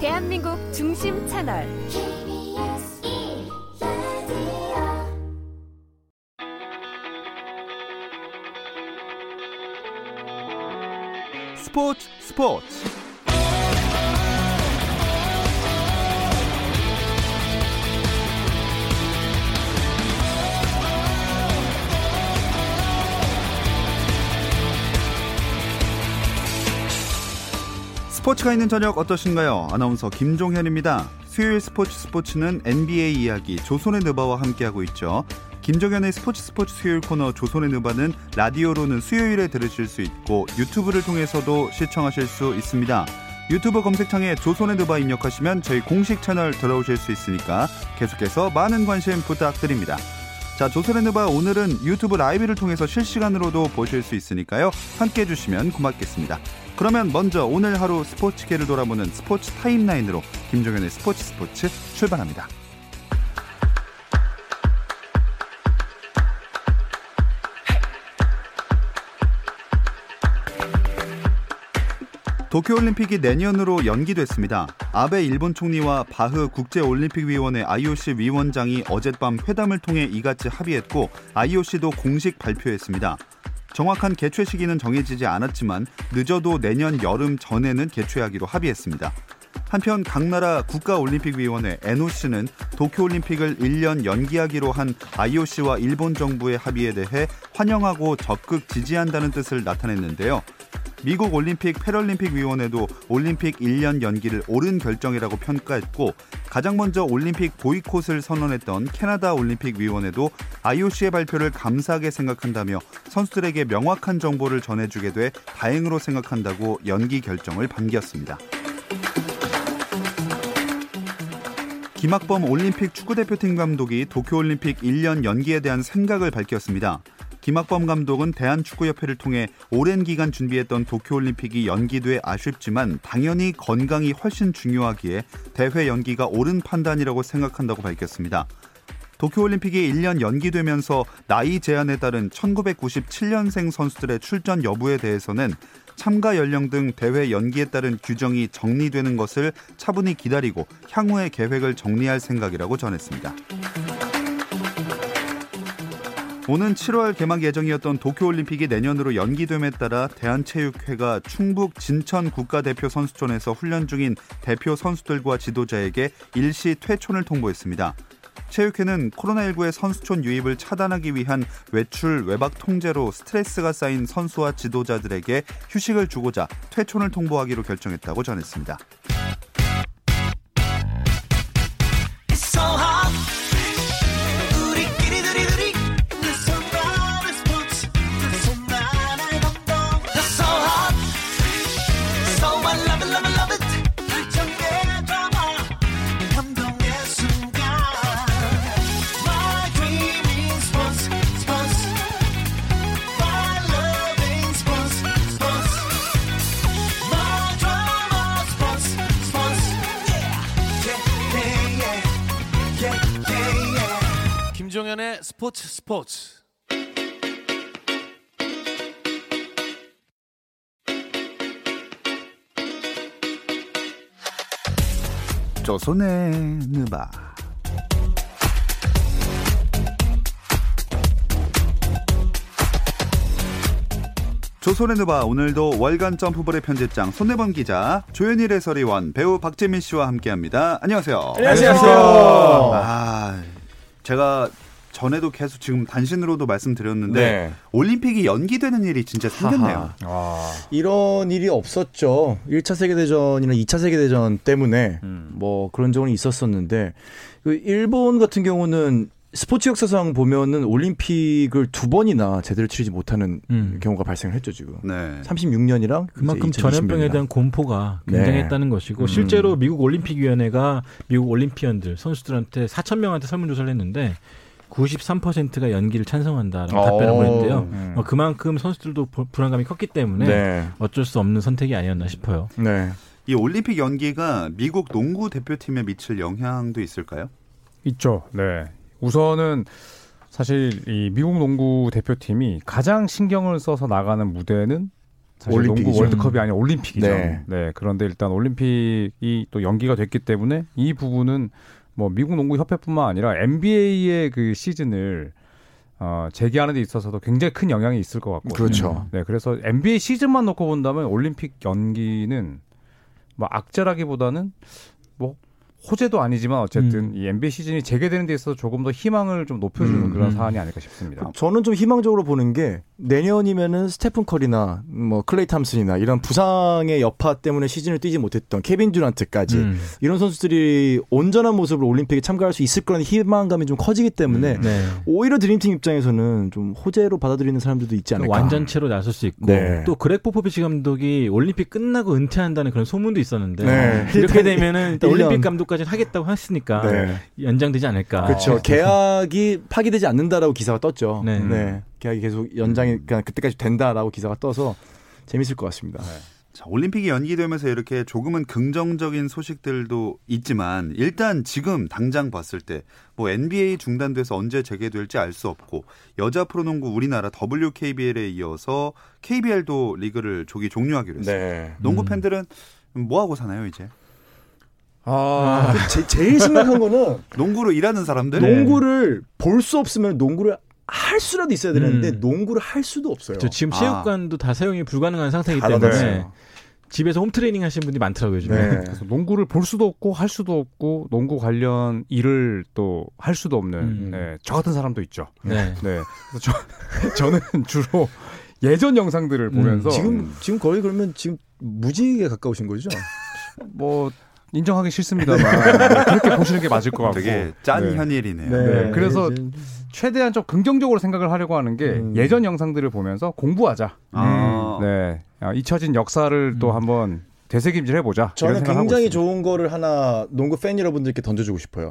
대한민국 중심 채널. 스포츠 스포츠 스포츠가 있는 저녁 어떠신가요? 아나운서 김종현입니다. 수요일 스포츠 스포츠는 NBA 이야기 조선의 느바와 함께하고 있죠. 김종현의 스포츠 스포츠 수요일 코너 조선의 느바는 라디오로는 수요일에 들으실 수 있고 유튜브를 통해서도 시청하실 수 있습니다. 유튜브 검색창에 조선의 느바 입력하시면 저희 공식 채널 들어오실 수 있으니까 계속해서 많은 관심 부탁드립니다. 자, 조선의 느바 오늘은 유튜브 라이브를 통해서 실시간으로도 보실 수 있으니까요. 함께 해주시면 고맙겠습니다. 그러면 먼저 오늘 하루 스포츠계를 돌아보는 스포츠 타임라인으로 김종현의 스포츠 스포츠 출발합니다. 도쿄올림픽이 내년으로 연기됐습니다. 아베 일본 총리와 바흐 국제올림픽위원회 IOC 위원장이 어젯밤 회담을 통해 이같이 합의했고 IOC도 공식 발표했습니다. 정확한 개최 시기는 정해지지 않았지만 늦어도 내년 여름 전에는 개최하기로 합의했습니다. 한편 각 나라 국가올림픽위원회 NOC는 도쿄올림픽을 1년 연기하기로 한 IOC와 일본 정부의 합의에 대해 환영하고 적극 지지한다는 뜻을 나타냈는데요. 미국 올림픽 패럴림픽 위원회도 올림픽 1년 연기를 옳은 결정이라고 평가했고 가장 먼저 올림픽 보이콧을 선언했던 캐나다 올림픽 위원회도 IOC의 발표를 감사하게 생각한다며 선수들에게 명확한 정보를 전해주게 돼 다행으로 생각한다고 연기 결정을 반겼습니다. 김학범 올림픽 축구대표팀 감독이 도쿄올림픽 1년 연기에 대한 생각을 밝혔습니다. 김학범 감독은 대한축구협회를 통해 오랜 기간 준비했던 도쿄올림픽이 연기돼 아쉽지만 당연히 건강이 훨씬 중요하기에 대회 연기가 옳은 판단이라고 생각한다고 밝혔습니다. 도쿄올림픽이 1년 연기되면서 나이 제한에 따른 1997년생 선수들의 출전 여부에 대해서는 참가 연령 등 대회 연기에 따른 규정이 정리되는 것을 차분히 기다리고 향후의 계획을 정리할 생각이라고 전했습니다. 오는 7월 개막 예정이었던 도쿄올림픽이 내년으로 연기됨에 따라 대한체육회가 충북 진천 국가대표 선수촌에서 훈련 중인 대표 선수들과 지도자에게 일시 퇴촌을 통보했습니다. 체육회는 코로나19의 선수촌 유입을 차단하기 위한 외출 외박 통제로 스트레스가 쌓인 선수와 지도자들에게 휴식을 주고자 퇴촌을 통보하기로 결정했다고 전했습니다. 김종현의 스포츠 스포츠. 조선의 느바 조선의 느바 오늘도 월간 점프볼의 편집장 손대범 기자 조현일 해설위원 배우 박재민 씨와 함께합니다. 안녕하세요. 안녕하세요. 아 제가 전에도 계속 지금 단신으로도 말씀드렸는데 네. 올림픽이 연기되는 일이 진짜 생겼네요. 아. 이런 일이 없었죠. 1차 세계대전이나 2차 세계대전 때문에 음. 뭐 그런 적은 있었었는데 그 일본 같은 경우는 스포츠 역사상 보면은 올림픽을 두 번이나 제대로 치르지 못하는 음. 경우가 발생을 했죠 지금. 네. 36년이랑 그만큼 전염병에 대한 공포가 굉장했다는 네. 것이고 음. 실제로 미국 올림픽 위원회가 미국 올림피언들 선수들한테 4천 명한테 설문조사를 했는데 93%가 연기를 찬성한다라는 어. 답변을 보냈대요. 음. 어, 그만큼 선수들도 부- 불안감이 컸기 때문에 네. 어쩔 수 없는 선택이 아니었나 싶어요. 네. 이 올림픽 연기가 미국 농구 대표팀에 미칠 영향도 있을까요? 있죠. 네. 우선은 사실 이 미국 농구 대표팀이 가장 신경을 써서 나가는 무대는 사실 농구 올림픽이죠. 월드컵이 아닌 올림픽이죠. 네. 네. 그런데 일단 올림픽이 또 연기가 됐기 때문에 이 부분은 뭐 미국 농구 협회뿐만 아니라 NBA의 그 시즌을 어, 재개하는 데 있어서도 굉장히 큰 영향이 있을 것 같고. 그렇죠. 네, 그래서 NBA 시즌만 놓고 본다면 올림픽 연기는 뭐 악재라기보다는 뭐 호재도 아니지만 어쨌든 이 NBA 시즌이 재개되는 데 있어서 조금 더 희망을 좀 높여주는 음, 그런 음. 사안이 아닐까 싶습니다. 저는 좀 희망적으로 보는 게 내년이면은 스테픈 커리나 뭐 클레이 탐슨이나 이런 부상의 여파 때문에 시즌을 뛰지 못했던 케빈 듀란트까지 음. 이런 선수들이 온전한 모습으로 올림픽에 참가할 수 있을 거라는 희망감이 좀 커지기 때문에 음. 네. 오히려 드림팀 입장에서는 좀 호재로 받아들이는 사람들도 있지 않을까. 완전체로 나설 수 있고 네. 또 그렉 포포비치 감독이 올림픽 끝나고 은퇴한다는 그런 소문도 있었는데 네. 이렇게 되면은 일단 1년. 올림픽 감독까지는 하겠다고 했으니까 네. 연장되지 않을까. 그렇죠. 계약이 파기되지 않는다라고 기사가 떴죠. 네. 네. 계약이 계속 연장이 그냥 그때까지 된다라고 기사가 떠서 재밌을 것 같습니다. 자, 올림픽이 연기되면서 이렇게 조금은 긍정적인 소식들도 있지만 일단 지금 당장 봤을 때 뭐 NBA 중단돼서 언제 재개될지 알 수 없고 여자 프로농구 우리나라 WKBL에 이어서 KBL도 리그를 조기 종료하기로 했어요. 네. 농구 음. 팬들은 뭐 하고 사나요 이제? 아, 제, 제일 심각한 거는 농구로 일하는 사람들 농구를 볼 수 없으면 농구를 할 수라도 있어야 되는데 음. 농구를 할 수도 없어요. 저 지금 아. 체육관도 다 사용이 불가능한 상태이기 다 때문에 닫았어요. 집에서 홈 트레이닝 하시는 분들이 많더라고요. 요즘에. 네. 그래서 농구를 볼 수도 없고 할 수도 없고 농구 관련 일을 또 할 수도 없는 음. 네, 저 같은 사람도 있죠. 네. 네. 그래서 저, 저는 주로 예전 영상들을 보면서 지금 지금 거의 그러면 지금 무지에 가까우신 거죠? 뭐 인정하기 싫습니다만 네, 그렇게 보시는 게 맞을 것 같고 되게 짠 네. 현일이네요. 네, 그래서 최대한 좀 긍정적으로 생각을 하려고 하는 게 음. 예전 영상들을 보면서 공부하자. 아, 네, 아, 잊혀진 역사를 또 음. 한번 되새김질 해보자. 저는 굉장히. 좋은 거를 하나 농구 팬 여러분들께 던져주고 싶어요.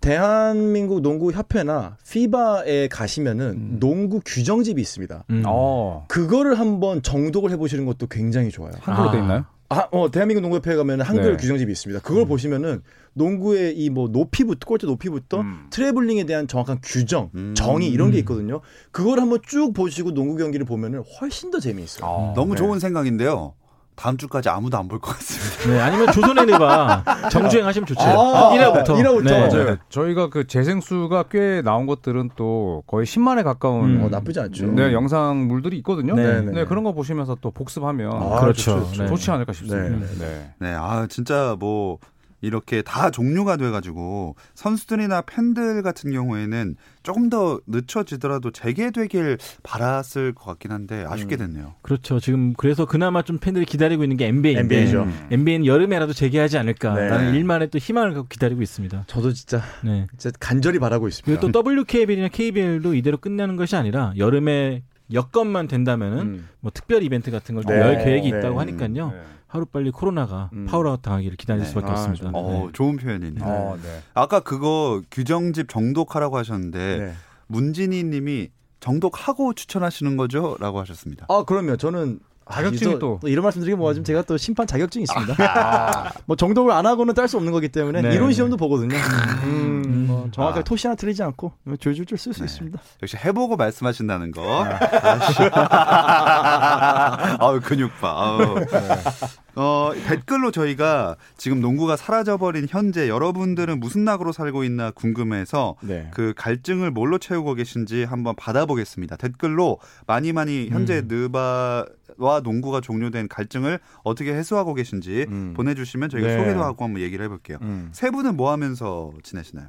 대한민국 농구 협회나 피바에 가시면은 음. 농구 규정집이 있습니다. 음. 어, 그거를 한번 정독을 해보시는 것도 굉장히 좋아요. 한글로 아. 돼 있나요? 아, 어, 대한민국 농구협회 가면 한글 네. 규정집이 있습니다. 그걸 보시면은 농구의 이 뭐 높이부터 골대 높이부터 음. 트래블링에 대한 정확한 규정, 음. 정의 이런 게 음. 있거든요. 그걸 한번 쭉 보시고 농구 경기를 보면은 훨씬 더 재미있어요. 어, 너무 네. 좋은 생각인데요. 다음 주까지 아무도 안 볼 것 같습니다. 네, 아니면 조선의 리바 정주행 하시면 좋죠. 아, 1화부터. 1화부터. 네. 맞아요. 네, 저희가 그 재생수가 꽤 나온 것들은 또 거의 10만에 가까운 음. 어, 나쁘지 않죠. 네, 영상물들이 있거든요. 네, 네, 네. 그런 거 보시면서 또 복습하면 아, 그렇죠. 좋죠. 네. 좋지 않을까 싶습니다. 네, 네. 네, 아 진짜 뭐 이렇게 다 종료가 돼가지고 선수들이나 팬들 같은 경우에는 조금 더 늦춰지더라도 재개되길 바랐을 것 같긴 한데 아쉽게 됐네요. 그렇죠. 지금 그래서 그나마 좀 팬들이 기다리고 있는 게 NBA인데 NBA죠. 음. NBA는 여름에라도 재개하지 않을까라는 네. 일만의 또 희망을 갖고 기다리고 있습니다. 저도 진짜 네. 진짜 간절히 바라고 있습니다. 그리고 또 WKBL이나 KBL도 이대로 끝나는 것이 아니라 여름에 여건만 된다면은 음. 뭐 특별 이벤트 같은 걸 네. 열 계획이 네. 있다고 음. 하니까요. 네. 하루 빨리 코로나가 음. 파울아웃 당하기를 기다릴 네. 수밖에 아, 없습니다. 좀- 어, 좋은 표현이네요. 어, 네. 아까 그거 규정집 정독하라고 하셨는데 네. 문진희 님이 정독하고 추천하시는 거죠?라고 하셨습니다. 아 그러면 저는 자격증이 아, 또- 또 이런 말씀드리면 뭐하지만 제가 또 심판 자격증이 있습니다. 뭐 정독을 안 하고는 딸 수 없는 거기 때문에 네. 이론 시험도 보거든요. 음, 뭐 정확하게 아. 토시 하나 틀리지 않고 줄줄줄 쓸수 네. 있습니다. 역시 해보고 말씀하신다는 거. 네. 아우 근육봐. 아우. 어, 댓글로 저희가 지금 농구가 사라져버린 현재 여러분들은 무슨 낙으로 살고 있나 궁금해서 네. 그 갈증을 뭘로 채우고 계신지 한번 받아보겠습니다. 댓글로 많이 많이 현재 음. 느바와 농구가 종료된 갈증을 어떻게 해소하고 계신지 음. 보내주시면 저희가 네. 소개도 하고 한번 얘기를 해볼게요. 음. 세 분은 뭐 하면서 지내시나요?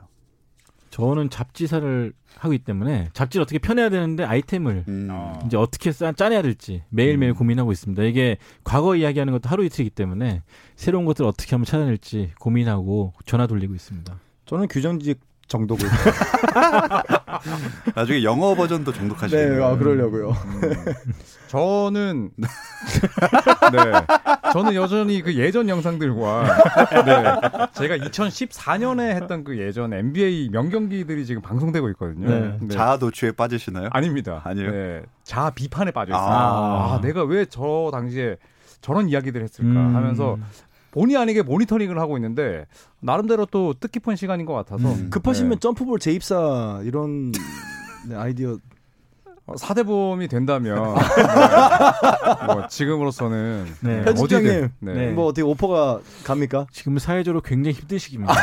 저는 잡지사를 하고 있기 때문에 잡지를 어떻게 펴내야 되는데 아이템을 음. 어. 이제 어떻게 싸, 짜내야 될지 매일매일 고민하고 있습니다. 이게 과거 이야기하는 것도 하루 이틀이기 때문에 새로운 것들을 어떻게 하면 찾아낼지 고민하고 전화 돌리고 있습니다. 저는 규정직 정독을. 나중에 영어 버전도 정독하시겠네요. 네, 아, 그러려고요. 저는 네. 저는 여전히 그 예전 영상들과 네. 제가 2014년에 했던 그 예전 NBA 명경기들이 지금 방송되고 있거든요. 네. 네. 자아 도취에 빠지시나요? 아닙니다. 아니에요? 네. 자아 비판에 빠져 있어요. 아. 아, 내가 왜 저 당시에 저런 이야기들을 했을까 음. 하면서 본의 아니게 모니터링을 하고 있는데 나름대로 또 뜻깊은 시간인 것 같아서 음. 급하시면 네. 점프볼 재입사 이런 네, 아이디어 어, 사대보험이 된다면 네, 뭐 지금으로서는 네. 네, 편집장님, 어디든 네. 네. 뭐 어떻게 오퍼가 갑니까? 지금 사회적으로 굉장히 힘든 시기입니다.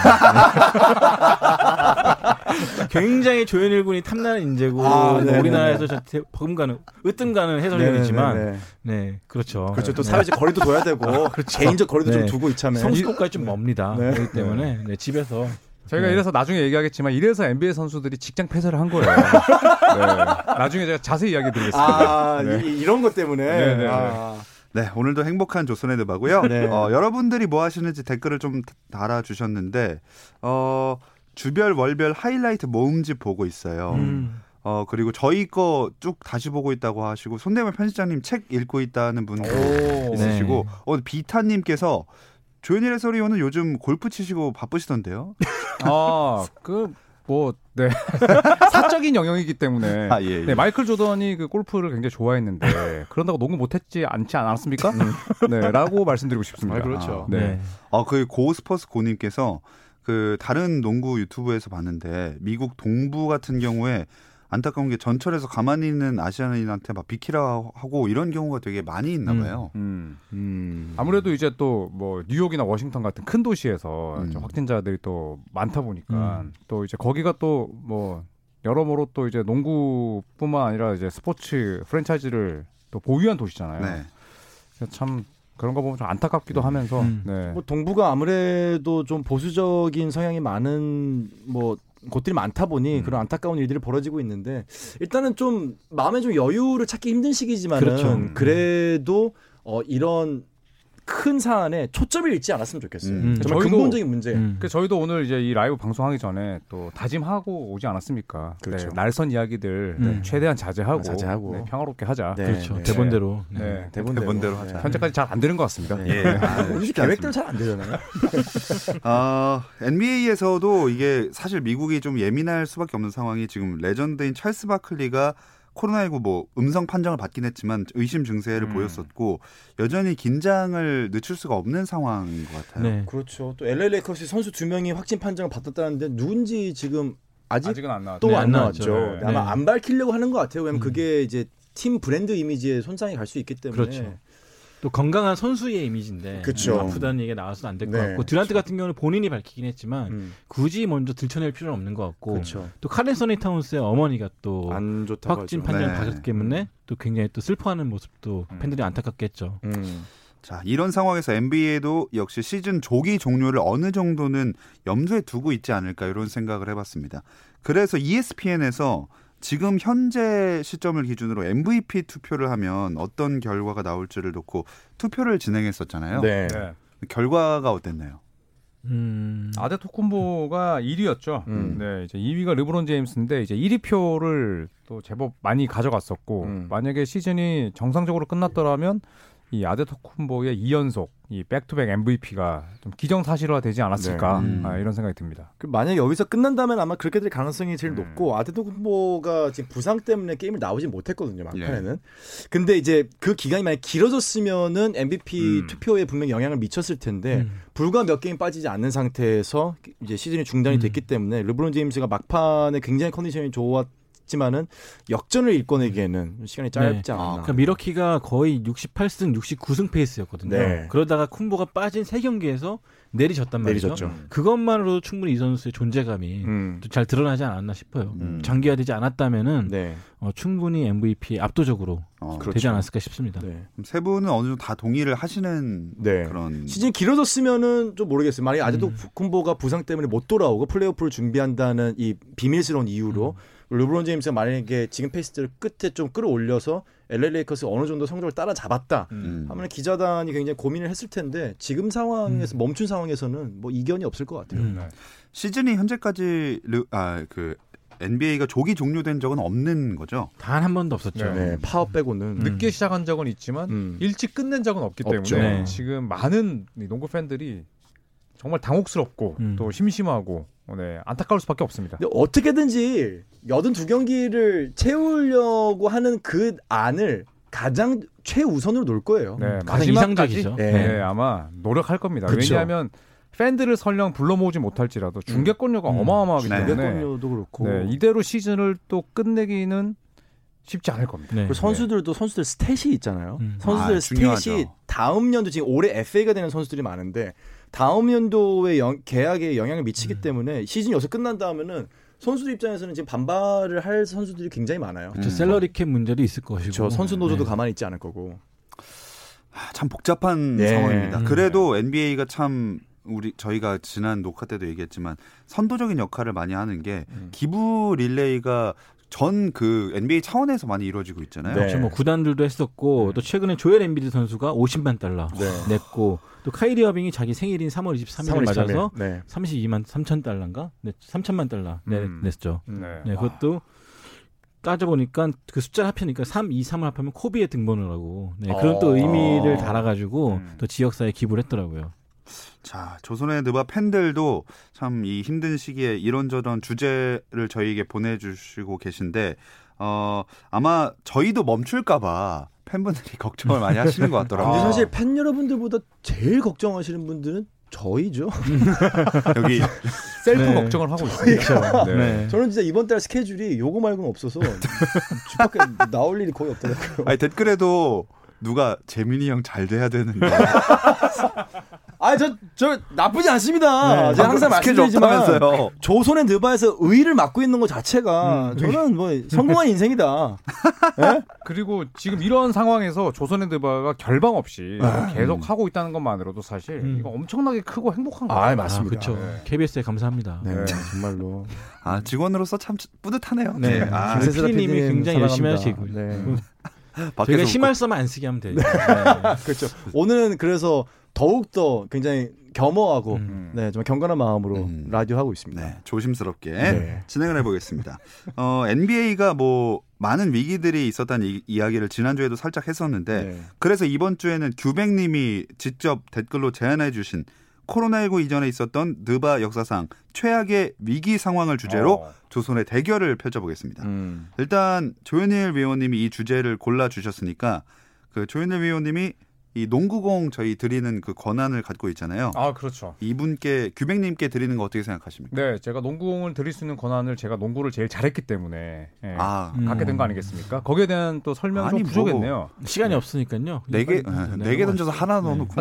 네. 굉장히 조현일 군이 탐나는 인재고 아, 뭐 네네네. 우리나라에서 저 대- 버금가는 으뜸가는 해설위원이지만 네네네. 네 그렇죠. 그렇죠. 또 사회적 거리도 둬야 되고 개인적 거리도 좀 네. 두고 이참에. 성수도까지 좀 멉니다. 네. 그렇기 때문에 네, 집에서 저희가 네. 이래서 나중에 얘기하겠지만 이래서 NBA 선수들이 직장 폐쇄를 한 거예요. 네. 나중에 제가 자세히 이야기 드리겠습니다. 아, 네. 이, 런것 때문에. 네, 네, 네. 아. 네, 오늘도 행복한 조선의 드바고요. 네. 어, 여러분들이 뭐 하시는지 댓글을 좀 달아주셨는데, 어, 주별 월별 하이라이트 모음집 보고 있어요. 음. 어, 그리고 저희 거 쭉 다시 보고 있다고 하시고, 손대면 편집장님 책 읽고 있다는 분도 오. 있으시고, 네. 어, 비타님께서 조현일 해설위원은 요즘 골프 치시고 바쁘시던데요? 아, 그, 뭐, 네. 사적인 영역이기 때문에. 아, 예, 예. 네, 마이클 조던이 그 골프를 굉장히 좋아했는데, 그런다고 농구 못했지 않지 않았습니까? 네, 라고 말씀드리고 싶습니다. 아, 그렇죠. 네. 네. 어, 그 고스퍼스 고님께서 그 다른 농구 유튜브에서 봤는데 미국 동부 같은 경우에 안타까운 게 전철에서 가만히 있는 아시아인한테 막 비키라 하고 이런 경우가 되게 많이 있나 봐요. 음. 음. 아무래도 이제 또 뭐 뉴욕이나 워싱턴 같은 큰 도시에서 음. 좀 확진자들이 또 많다 보니까 음. 또 이제 거기가 또뭐 여러모로 또 이제 농구뿐만 아니라 이제 스포츠 프랜차이즈를 또 보유한 도시잖아요. 네. 참 그런 거 보면 좀 안타깝기도 하면서 음. 네. 뭐 동부가 아무래도 좀 보수적인 성향이 많은 뭐 곳들이 많다 보니 음. 그런 안타까운 일들이 벌어지고 있는데 일단은 좀 마음에 좀 여유를 찾기 힘든 시기지만은 그렇죠. 음. 그래도 어 이런 큰 사안에 초점을 잃지 않았으면 좋겠어요. 음. 정말 저희도- 근본적인 문제. 음. 그 저희도 오늘 이제 이 라이브 방송하기 전에 또 다짐하고 오지 않았습니까? 그렇죠. 네, 날선 이야기들 음. 네, 최대한 자제하고, 자제하고. 네, 평화롭게 하자. 네. 그렇죠. 네. 대본대로. 네. 네. 대본대로, 대본대로 하자. 네. 현재까지 잘 안 되는 것 같습니다. 네. 예. 아, 계획대로 잘 안 되잖아요. 아, NBA에서도 이게 사실 미국이 좀 예민할 수밖에 없는 상황이 지금 레전드인 찰스 바클리가 코로나19 뭐 음성 판정을 받긴 했지만 의심 증세를 음. 보였었고 여전히 긴장을 늦출 수가 없는 상황인 것 같아요. 네. 그렇죠. 또 LA 레이커스 선수 두 명이 확진 판정을 받았다는데 누군지 지금 아직 아직은 안 나왔죠. 또 네, 안 안 나왔죠. 네. 아마 네. 안 밝히려고 하는 것 같아요. 왜냐면 음. 그게 이제 팀 브랜드 이미지에 손상이 갈 수 있기 때문에. 그렇죠. 또 건강한 선수의 이미지인데 그쵸. 아프다는 얘기가 나와서는 안 될것 네. 같고 듀란트 같은 경우는 본인이 밝히긴 했지만 음. 굳이 먼저 들춰낼 필요는 없는 것 같고 그렇죠. 또 칼 앤서니 타운스의 어머니가 또 확진. 판정을 네. 받았기 때문에 또 굉장히 또 슬퍼하는 모습도 음. 팬들이 안타깝겠죠. 음. 자, 이런 상황에서 NBA도 역시 시즌 조기 종료를 어느 정도는 염두에 두고 있지 않을까 이런 생각을 해봤습니다. 그래서 ESPN에서 지금 현재 시점을 기준으로 MVP 투표를 하면 어떤 결과가 나올지를 놓고 투표를 진행했었잖아요. 네. 네. 결과가 어땠나요? 음. 아데토쿤보가 1위였죠. 음. 네, 이제 2위가 르브론 제임스인데 이제 1위 표를 또 제법 많이 가져갔었고 음. 만약에 시즌이 정상적으로 끝났더라면 이 아데토쿤보의 2연속 이 back-to-back MVP가 좀 기정사실화 되지 않았을까 네. 음. 아, 이런 생각이 듭니다. 그 만약 여기서 끝난다면 아마 그렇게 될 가능성이 제일 음. 높고 아데토쿤보가 지금 부상 때문에 게임을 나오지 못했거든요 막판에는. 예. 근데 이제 그 기간이 만약 길어졌으면은 MVP 음. 투표에 분명 영향을 미쳤을 텐데 음. 불과 몇 게임 빠지지 않는 상태에서 이제 시즌이 중단이 음. 됐기 때문에 르브론 제임스가 막판에 굉장히 컨디션이 좋았 지만은 역전을 일궈내기에는 시간이 짧지 네. 않았나. 그러니까 미러키가 거의 68승, 69승 페이스였거든요. 네. 그러다가 쿤보가 빠진 세 경기에서 내리졌단 말이죠. 내리졌죠. 그것만으로도 충분히 이 선수의 존재감이 음. 또잘 드러나지 않았나 싶어요. 음. 장기화되지 않았다면은 네. 어, 충분히 MVP 압도적으로 어, 그렇죠. 되지 않았을까 싶습니다. 네. 세 분은 어느 정도 다 동의를 하시는 네. 그런 시즌이 길어졌으면은 좀 모르겠어요. 만약에 아직도 음. 쿤보가 부상 때문에 못 돌아오고 플레이오프를 준비한다는 이 비밀스러운 이유로 르브론 제임스가 만약에 지금 페이스를 끝에 좀 끌어올려서 LA 레이커스 어느 정도 성적을 따라잡았다. 음. 하면 기자단이 굉장히 고민을 했을 텐데 지금 상황에서 멈춘 상황에서는 뭐 이견이 없을 것 같아요. 음. 네. 시즌이 현재까지 아 그 NBA가 조기 종료된 적은 없는 거죠. 단 한 번도 없었죠. 네. 네, 파업 빼고는 음. 늦게 시작한 적은 있지만 음. 일찍 끝낸 적은 없기 없죠. 때문에 네. 지금 많은 이 농구 팬들이 정말 당혹스럽고 음. 또 심심하고 네, 안타까울 수밖에 없습니다. 근데 어떻게든지 82경기를 채우려고 하는 그 안을 가장 최우선으로 놓을 거예요. 네, 가장 이상적이죠. 네. 네, 아마 노력할 겁니다. 그쵸. 왜냐하면 팬들을 설령 불러 모으지 못할지라도 중계권료가 음. 어마어마하기 네. 때문에 대권료도 그렇고 네, 이대로 시즌을 또 끝내기는 쉽지 않을 겁니다. 네. 선수들도 선수들 스탯이 있잖아요. 음. 선수들 아, 스탯이 중요하죠. 다음 연도 지금 올해 FA가 되는 선수들이 많은데 다음 연도의 영- 계약에 영향을 미치기 음. 때문에 시즌이 여기서 끝난 다음에는 선수들 입장에서는 지금 반발을 할 선수들이 굉장히 많아요. 음. 저 salary cap 문제도 있을 것이고. 저 선수 노조도 네. 가만히 있지 않을 거고. 아, 참 복잡한 네. 상황입니다. 음. 그래도 NBA가 참 우리 저희가 지난 녹화 때도 얘기했지만 선도적인 역할을 많이 하는 게 음. 기부 릴레이가 전 그 NBA 차원에서 많이 이루어지고 있잖아요. 네. 역시 뭐 구단들도 했었고 또 최근에 조엘 엠비드 선수가 50만 달러 네. 냈고 또 카이리 어빙이 자기 생일인 3월 23일 맞아서 네. 32만 3천 달러인가? 네, 3천만 달러 내, 음. 냈죠. 네. 네, 그것도 따져보니까 그 숫자 합하니까 3, 2, 3을 합하면 코비의 등번을 하고 네, 그런 또 어. 의미를 달아가지고 음. 또 지역사에 기부를 했더라고요. 자, 조선의 느바 팬들도 참 이 힘든 시기에 이런저런 주제를 저희에게 보내주시고 계신데, 어, 아마 저희도 멈출까봐 팬분들이 걱정을 많이 하시는 것 같더라고요. 근데 사실 팬 여러분들보다 제일 걱정하시는 분들은 저희죠. 여기 셀프 네. 걱정을 하고 있습니다. 네. 네. 저는 진짜 이번 달 스케줄이 요거 말고는 없어서 집 밖에 나올 일이 거의 없더라고요. 아니, 댓글에도 누가 재민이 형 잘 돼야 되는데. 아, 저, 저 나쁘지 않습니다. 네. 제가 항상 말씀드리지만. 조선의 느바에서 의의를 맡고 있는 것 자체가 저는 뭐 성공한 인생이다. 예? 그리고 지금 이런 상황에서 조선핸드바가 결방 없이 계속 하고 있다는 것만으로도 사실 음. 이거 엄청나게 크고 행복한 거예요. 아, 그렇죠. 네. KBS에 감사합니다. 네, 네. 정말로. 아, 직원으로서 참 뿌듯하네요. 네. 아, 김- 김세슬아 PD님이 PD님 굉장히 열심히 사랑합니다. 하시고. 네. 저희가 웃고 심할서만 안 쓰게 하면 돼요. 네. 그렇죠. 오늘은 그래서 더욱 더 굉장히 겸허하고 음. 네, 좀 경건한 마음으로 음. 라디오 하고 있습니다. 네, 조심스럽게 네. 진행을 해보겠습니다. 어, NBA가 뭐 많은 위기들이 있었다는 이, 이야기를 지난주에도 살짝 했었는데 네. 그래서 이번 주에는 규백님이 직접 댓글로 제안해 주신 코로나19 이전에 있었던 느바 역사상 최악의 위기 상황을 주제로 어. 조선의 대결을 펼쳐보겠습니다. 음. 일단 조현일 위원님이 이 주제를 골라 주셨으니까 그 조현일 위원님이 이 농구공 저희 드리는 그 권한을 갖고 있잖아요. 아 그렇죠. 이분께 규백님께 드리는 거 어떻게 생각하십니까? 네, 제가 농구공을 드릴 수 있는 권한을 제가 농구를 제일 잘했기 때문에 예, 아, 음. 갖게 된 거 아니겠습니까? 거기에 대한 또 아니, 좀 뭐. 부족했네요. 시간이 없으니까요. 네 개, 빨리 네개 던져서 하나 네. 넣어놓고.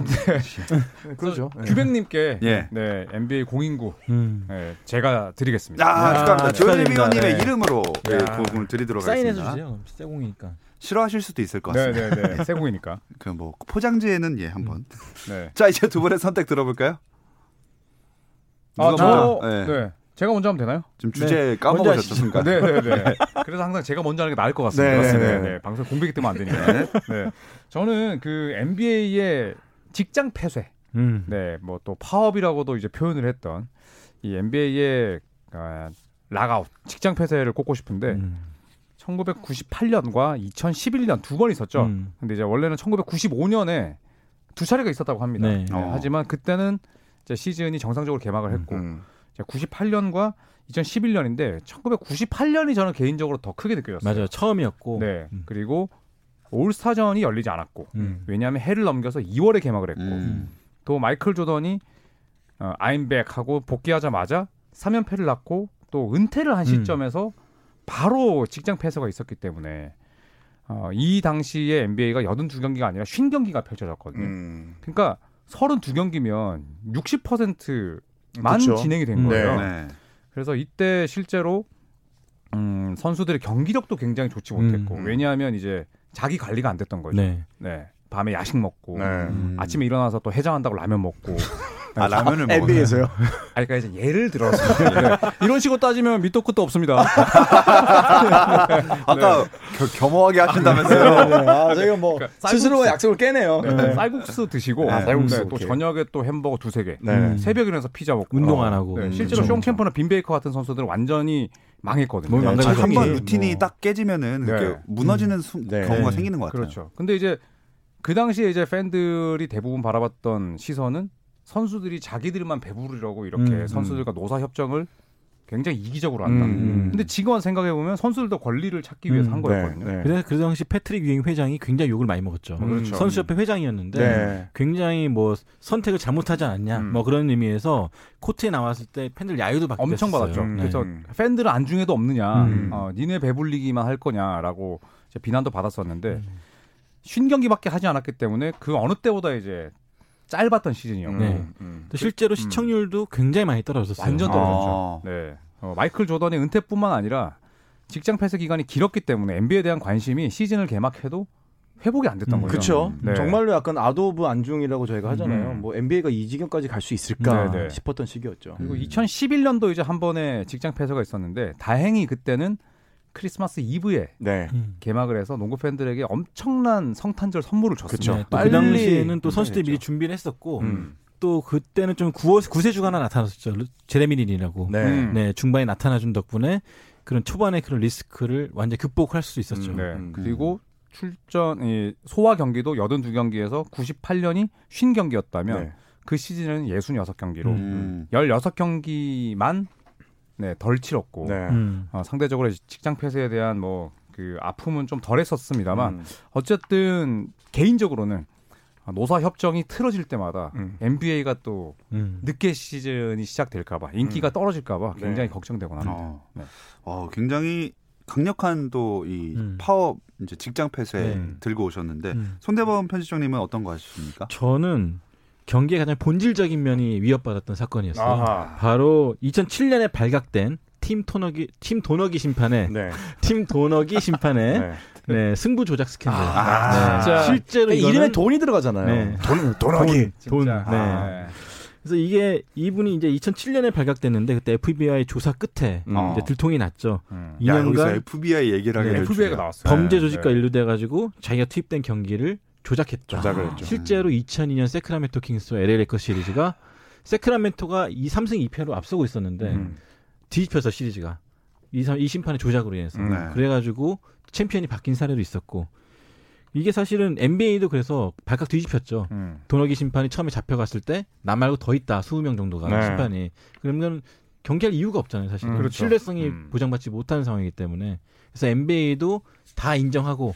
그렇죠. 네. 규백님께 예. 네, NBA 공인구 음. 예, 제가 드리겠습니다. 야, 아, 축하합니다. 조현일. 위원님의 네. 이름으로 예, 야. 그걸 드리도록 하겠습니다. 주세요. 세공이니까. 싫어하실 수도 있을 것 같습니다. 네네네. 세공이니까. 그 뭐 포장지에는 예 한번. 네. 자 이제 두 분의 선택 들어볼까요? 아, 저? 네. 네. 제가 먼저 하면 되나요? 지금 주제 먼저 까먹으셨죠. 순간. 네 네 네. 그래서 항상 제가 먼저 하는 게 나을 것 같습니다. 네. 네. 네, 방송 공백이 뜨면 안 되니까. 네. 저는 그 NBA의 직장 폐쇄, 음. 네, 뭐 또 파업이라고도 이제 표현을 했던 이 NBA의 아, lockout, 직장 폐쇄를 꼽고 싶은데 음. 1998년과 2011년 두 번 있었죠. 음. 근데 이제 원래는 1995년에 두 차례가 있었다고 합니다. 네. 어. 하지만 그때는 이제 시즌이 정상적으로 개막을 했고 음. 98년과 2011년인데 1998년이 저는 개인적으로 더 크게 느껴졌어요. 맞아요. 처음이었고. 네. 음. 그리고 올스타전이 열리지 않았고 음. 왜냐하면 해를 넘겨서 2월에 개막을 했고 음. 또 마이클 조던이 어, 아임백하고 복귀하자마자 3연패를 낳고 또 은퇴를 한 음. 시점에서 바로 직장 폐쇄가 있었기 때문에 어, 이 당시에 NBA가 82경기가 아니라 50경기가 펼쳐졌거든요. 음. 그러니까 32경기면 60%만 그쵸. 진행이 된 음. 거예요. 네. 그래서 이때 실제로 음, 선수들의 경기력도 굉장히 좋지 못했고 음. 왜냐하면 이제 자기 관리가 안 됐던 거죠. 네. 네. 밤에 야식 먹고 네. 음. 아침에 일어나서 또 해장한다고 라면 먹고 아 라면을 먹어요. NBA에서요. 아니 그러니까 이제 예를 들어서 네. 이런 식으로 따지면 밑도 끝도 없습니다. 아까 겨, 겸허하게 하신다면서요. 아, 저희가 뭐 그러니까 쌀국수. 약속을 깨네요. 네. 쌀국수 드시고 아, 쌀국수, 네, 또. 저녁에 또 햄버거 두세 개 네. 음. 새벽에 일어나서 피자 먹고 운동 어. 안 하고. 네, 음, 실제로. 쇼 캠퍼나 빈 베이커 같은 선수들은 완전히 망했거든요. 네, 망가졌죠. 한번 뭐. 루틴이 딱 깨지면은 네. 무너지는 수- 네. 경우가 네. 생기는 것 같아요. 그렇죠. 근데 이제 그 당시에 이제 팬들이 대부분 바라봤던 시선은 선수들이 자기들만 배부르려고 이렇게 음, 선수들과 노사 협정을 굉장히 이기적으로 한다. 음. 근데 지금 생각해 보면 선수들도 권리를 찾기 위해서 음, 한 거였거든요. 네, 네. 그래서 그 당시 패트릭 유잉 회장이 굉장히 욕을 많이 먹었죠. 음, 그렇죠. 선수협회 회장이었는데 네. 굉장히 뭐 선택을 잘못하지 않냐 음. 뭐 그런 의미에서 코트에 나왔을 때 팬들 야유도 받고 엄청. 받았죠. 음. 그래서 음. 팬들은 안중에도 없느냐, 음. 어, 니네 배불리기만 할 거냐라고 이제 비난도 받았었는데 음. 쉰 경기밖에 하지 않았기 때문에 그 어느 때보다 이제 짧았던 시즌이었고 네. 또 실제로 시청률도 굉장히 많이 떨어졌어요. 완전 떨어졌죠. 아. 네. 어, 마이클 조던의 은퇴뿐만 아니라 직장 폐쇄 기간이 길었기 때문에 NBA에 대한 관심이 시즌을 개막해도 회복이 안 됐던 음, 거죠. 그렇죠. 네. 정말로 약간 아도브 안중이라고 저희가 하잖아요. 음. 뭐 NBA가 이 지경까지 갈 수 있을까 네, 네. 싶었던 시기였죠. 그리고 음. 2011년도 이제 한 번에 직장 폐쇄가 있었는데 다행히 그때는 크리스마스 이브에 네. 음. 개막을 해서 농구 팬들에게 엄청난 성탄절 선물을 줬습니다. 네, 빨리 당시에는 또 선수들이. 미리 준비를 했었고 음. 또 그때는 좀 구호, 구세주가 하나 나타났었죠. 르- 제레미 린이라고. 네. 음. 네, 중반에 나타나 준 덕분에 그런 초반에 그런 리스크를 완전 히 극복할 수 있었죠. 음, 네. 음. 그리고 출전 이 소화 경기도 82경기에서 98년이 50경기였다면 네. 그 시즌은 66경기로 음. 16경기만 네, 덜 치렀고 네. 음. 어, 상대적으로 직장 폐쇄에 대한 뭐 그 아픔은 좀 덜했었습니다만 음. 어쨌든 개인적으로는 노사 협정이 틀어질 때마다 음. NBA가 또 음. 늦게 시즌이 시작될까봐 인기가 떨어질까봐 네. 굉장히 걱정되곤 합니다. 어. 네. 어, 굉장히 강력한 또이 음. 파워 이제 직장 폐쇄 네. 들고 오셨는데 음. 손대범 편집장님은 어떤 거 하십니까? 저는 경기의 가장 본질적인 면이 위협받았던 사건이었어요. 아하. 바로 2007년에 발각된 팀 토너기 팀 도너기 심판의 네. 팀 도너기 심판의 네. 네, 승부 조작 스캔들. 아, 네, 진짜. 실제로 이거는 이름에 돈이 들어가잖아요. 네. 돈, 돈하기. 돈. 진짜. 네. 아, 그래서 이게 이분이 이제 2007년에 발각됐는데 그때 FBI 조사 끝에 음. 이제 들통이 났죠. 음. 야, 여기서 2년간 FBI 얘기를 하게 네, 될 FBI가. 나왔어요. 범죄 네, 조직과 네. 연루돼 가지고 자기가 투입된 경기를 조작했죠. 조작을 했죠. 실제로 2002년 세크라멘토 킹스와 LA 레커 시리즈가 세크라멘토가 2, 3승 2패로 앞서고 있었는데 음. 뒤집혀서 시리즈가 이, 사- 이 심판의 조작으로 인해서 음. 네. 그래가지고 챔피언이 바뀐 사례도 있었고 이게 사실은 NBA도 그래서 발칵 뒤집혔죠. 음. 도너기 심판이 처음에 잡혀갔을 때 나 말고 더 있다 20명 정도가 네. 심판이 그러면 경기할 이유가 없잖아요 사실은 음, 그렇죠. 신뢰성이 음. 보장받지 못하는 상황이기 때문에 그래서 NBA도 다 인정하고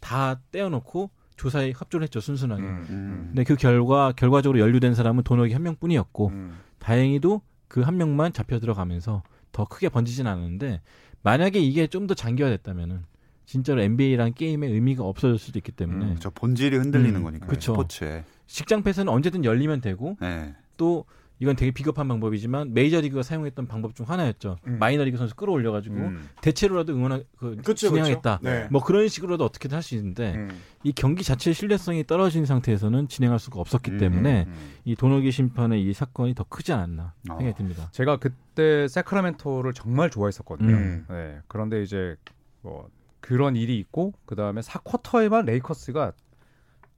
다 떼어놓고 조사에 협조를 했죠 순순하게 음. 음. 근데 그 결과 결과적으로 연루된 사람은 도너기 한 명뿐이었고 음. 다행히도 그 한 명만 잡혀 들어가면서 더 크게 번지진 않았는데 만약에 이게 좀 더 장기화됐다면은 진짜로 NBA라는 게임의 의미가 없어질 수도 있기 때문에 음, 저 본질이 흔들리는 음, 거니까 그쵸. 스포츠에. 직장 폐쇄는 언제든 열리면 되고 네. 또 이건 되게 비겁한 방법이지만 메이저리그가 사용했던 방법 중 하나였죠. 음. 마이너리그 선수 끌어올려가지고 음. 대체로라도 응원하 그 그쵸, 진행하겠다. 그쵸. 네. 뭐 그런 식으로도 어떻게든 할 수 있는데 음. 이 경기 자체의 신뢰성이 떨어진 상태에서는 진행할 수가 없었기 음, 때문에 음. 이 도너기 심판의 이 사건이 더 크지 않았나 어. 생각이 듭니다. 제가 그때 세크라멘토를 정말 좋아했었거든요. 음. 네. 그런데 이제 뭐 그런 일이 있고 그 다음에 4쿼터에만 레이커스가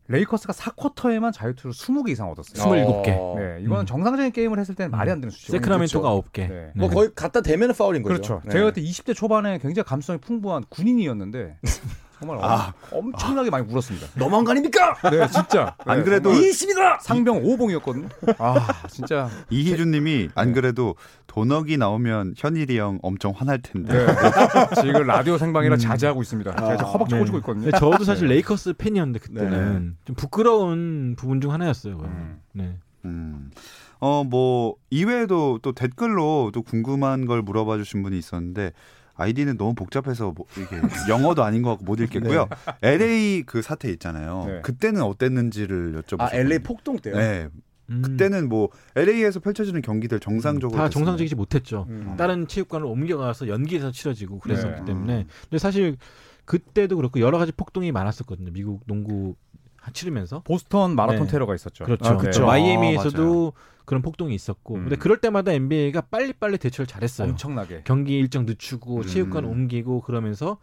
레이커스가 4쿼터에만 자유투를 20개 이상 얻었어요. 27개. 어. 네, 이거는 음. 정상적인 게임을 했을 때는 말이 안 되는 수치고. 세크라멘토가 아홉 개. 네. 뭐 거의 갖다 대면 파울인 거죠. 그렇죠. 네. 제가 그때 20대 초반에 굉장히 감성이 풍부한 군인이었는데 정말 아. 엄, 엄청나게 많이 울었습니다. 너무한 거 아닙니까? 네, 진짜. 안 네, 그래도 정말 이십이다. 상병 5봉이었거든요. 아, 진짜. 이희준님이 안 네. 그래도 도너기 나오면 현일이 형 엄청 화날 텐데. 네. 지금 라디오 생방이라 음. 자제하고 있습니다. 제가 아, 허벅지 네. 꽂고 있거든요. 저도 사실 레이커스 팬이었는데 그때는 네. 좀 부끄러운 부분 중 하나였어요. 음. 네. 음. 어, 뭐, 이외에도 또 댓글로 또 궁금한 걸 물어봐 주신 분이 있었는데, 아이디는 너무 복잡해서 뭐 이게 영어도 아닌 것 같고 못 읽겠고요. LA 그 사태 있잖아요. 네. 그때는 어땠는지를 여쭤보셨거든요. 아 LA 폭동 때요. 네. 음. 그때는 뭐 LA에서 펼쳐지는 경기들 정상적으로 다. 정상적이지 못했죠. 음. 다른 체육관을 옮겨가서 연기해서 치러지고 그랬었기 네. 때문에. 근데 사실 그때도 그렇고 여러 가지 폭동이 많았었거든요. 미국 농구 치르면서. 보스턴 마라톤 네. 테러가 있었죠. 그렇죠. 아, 그쵸. 마이애미에서도 그런 폭동이 있었고. 음. 근데 그럴 때마다 NBA가 빨리빨리 대처를 잘했어요. 엄청나게. 경기 일정 늦추고 음. 체육관 옮기고 그러면서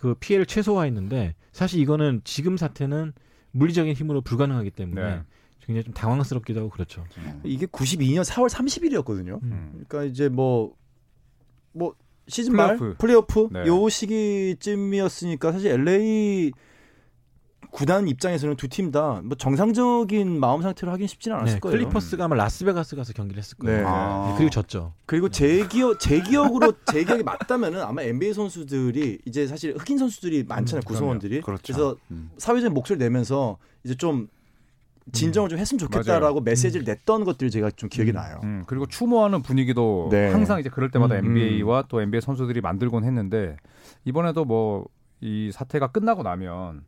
그 피해를 최소화했는데 사실 이거는 지금 사태는 물리적인 힘으로 불가능하기 때문에 네. 굉장히 좀 당황스럽기도 하고 그렇죠. 이게 92년 4월 30일이었거든요. 음. 그러니까 이제 뭐뭐 시즌 말 플레이오프. 플레이오프 네. 요 시기쯤이었으니까 사실 LA 구단 입장에서는 두 팀 다 뭐 정상적인 마음 상태로 하긴 쉽지는 않았을 네, 거예요. 클리퍼스가 아마 라스베가스 가서 경기를 했을 거예요. 네. 아. 네, 그리고 졌죠. 그리고 제 기억 제 기억으로 제 기억이 맞다면은 아마 NBA 선수들이 이제 사실 흑인 선수들이 많잖아요 음, 구성원들이 그렇죠. 그래서 음. 사회적인 목소리를 내면서 이제 좀 진정을 좀 했으면 좋겠다라고 메시지를 냈던 것들이 제가 좀 기억이 음. 나요. 음, 그리고 추모하는 분위기도 네. 항상 이제 그럴 때마다 음, NBA와 또 NBA 선수들이 만들곤 했는데 이번에도 뭐 이 사태가 끝나고 나면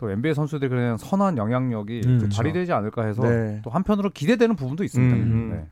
또 NBA 선수들이 그냥 선한 영향력이 음, 좀 그쵸. 발휘되지 않을까 해서 네. 또 한편으로 기대되는 부분도 있습니다. 음. 네.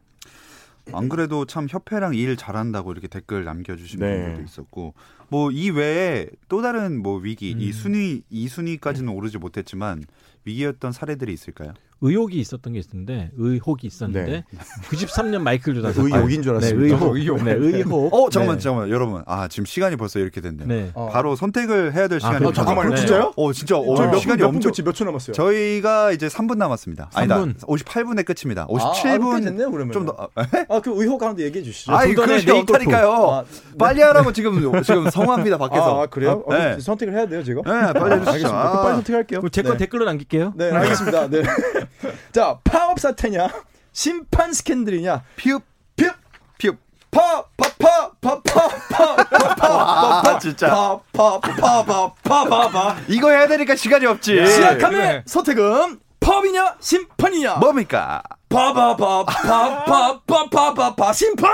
안 그래도 참 협회랑 일 잘한다고 이렇게 댓글 남겨주신 네. 분들도 있었고 뭐 이 외에 또 다른 뭐 위기 이 음. 순위 이 순위까지는 오르지 못했지만 위기였던 사례들이 있을까요? 의혹이 있었던 게 있었는데 의혹이 있었는데 네. 93년 마이클 조단 사건. 의혹인 줄 네, 알았습니다. 의혹. 의혹. 네, 의혹. 어 잠깐만 네. 잠깐만 여러분 아 지금 시간이 벌써 이렇게 됐네요. 네. 어. 바로 선택을 해야 될 아, 시간이 그럼 없어서. 잠깐만요, 네. 진짜요? 어 진짜 어, 저희 몇 시간이 분, 엄청 몇분 몇초 남았어요? 저희가 이제 3분 남았습니다. 아니다 3분. 58분에 끝입니다. 아, 아, 꽤 57분 됐네요, 그러면. 좀 더. 아, 아, 그 의혹 하는데 얘기해 주시죠. 전에 그것이 네이골프. 없다니까요. 아, 빨리 하라고 지금 지금 성화입니다 밖에서. 아, 그래요? 아, 네. 어, 선택을 해야 돼요, 지금? 네, 빨리 해주시죠. 아. 빨리 선택할게요. 제거 네. 댓글로 남길게요. 네, 알겠습니다. 네. 자, 파업 사태냐? 심판 스캔들이냐? 피읍 피읍 피읍. 파, 파, 파, 파, 파, 파, 파, 파, 아 진짜 파, 파, 파, 파, 파, 파, 파. 이거 해야 되니까 시간이 없지. 시작하면 네. 선택은 파업이냐? 심판이냐? 뭡니까? 파, 파, 파, 파, 파, 파, 파, 파, 파, 심판!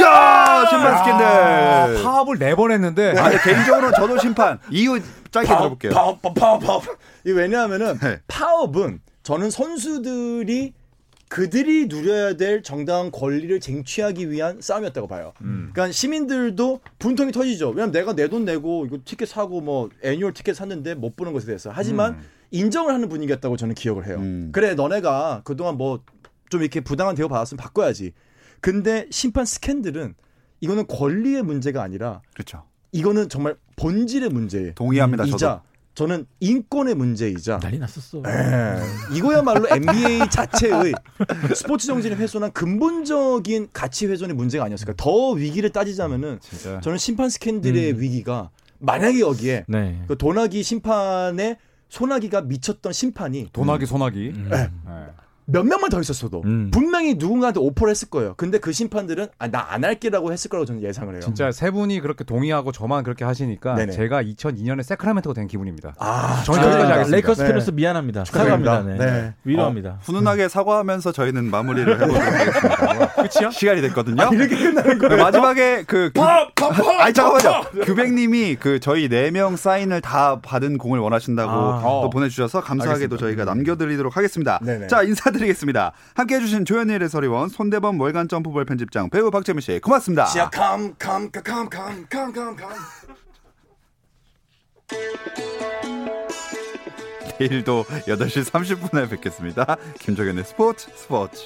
야 심판 스캔들. 아, 파업을 네 번 했는데 아, 개인적으로 저도 심판 이유 짧게 들어볼게요. 파업, 파업, 파업, 파업. 이 왜냐하면은 네. 파업은 저는 선수들이 그들이 누려야 될 정당한 권리를 쟁취하기 위한 싸움이었다고 봐요. 음. 그러니까 시민들도 분통이 터지죠. 왜냐면 내가 내 돈 내고 이거 티켓 사고 뭐 annual 티켓 샀는데 못 보는 것에 대해서. 하지만 음. 인정을 하는 분위기였다고 저는 기억을 해요. 음. 그래 너네가 그동안 뭐 좀 이렇게 부당한 대우 받았으면 바꿔야지. 근데 심판 스캔들은 이거는 권리의 문제가 아니라 그렇죠. 이거는 정말 본질의 문제예요. 동의합니다. 이자 저는 인권의 문제이자 난리 났었어. 예, 이거야말로 NBA 자체의 스포츠 정신을 훼손한 근본적인 가치 훼손의 문제가 아니었을까. 더 위기를 따지자면은 진짜 저는 심판 스캔들의 음. 위기가 만약에 여기에 네. 그 도나기 심판의 소나기가 미쳤던 심판이 도나기 소나기. 음. 네. 몇 명만 더 있었어도 음. 분명히 누군가한테 오퍼를 했을 거예요. 근데 그 심판들은 아, 나 안 할게라고 했을 거라고 저는 예상을 해요. 진짜 세 분이 그렇게 동의하고 저만 그렇게 하시니까 네네. 제가 2002년에 새크라멘토가 된 기분입니다. 아, 저는 아, 여기까지 하겠습니다. 레이커스 네. 팬으로서 미안합니다. 축하드립니다. 사과합니다. 네. 네. 위로합니다. 훈훈하게 사과하면서 저희는 마무리를 해보도록 하겠습니다. 끝이요? 시간이 됐거든요. 이렇게 끝나는 그 거예요. 마지막에 그 규... 아니 잠깐만요. 규백님이 그 저희 네 명 사인을 다 받은 공을 원하신다고 아. 또 보내주셔서 감사하게도 저희가 남겨드리도록 하겠습니다. 네네. 자 인사 드리겠습니다. 함께 해주신 조현일 해설위원, 손대범 월간 점프볼 편집장, 배우 박재민 씨 고맙습니다. 시작 캄캄캄캄캄캄캄 내일도 8시 30분에 뵙겠습니다. 김종현의 스포츠 스포츠.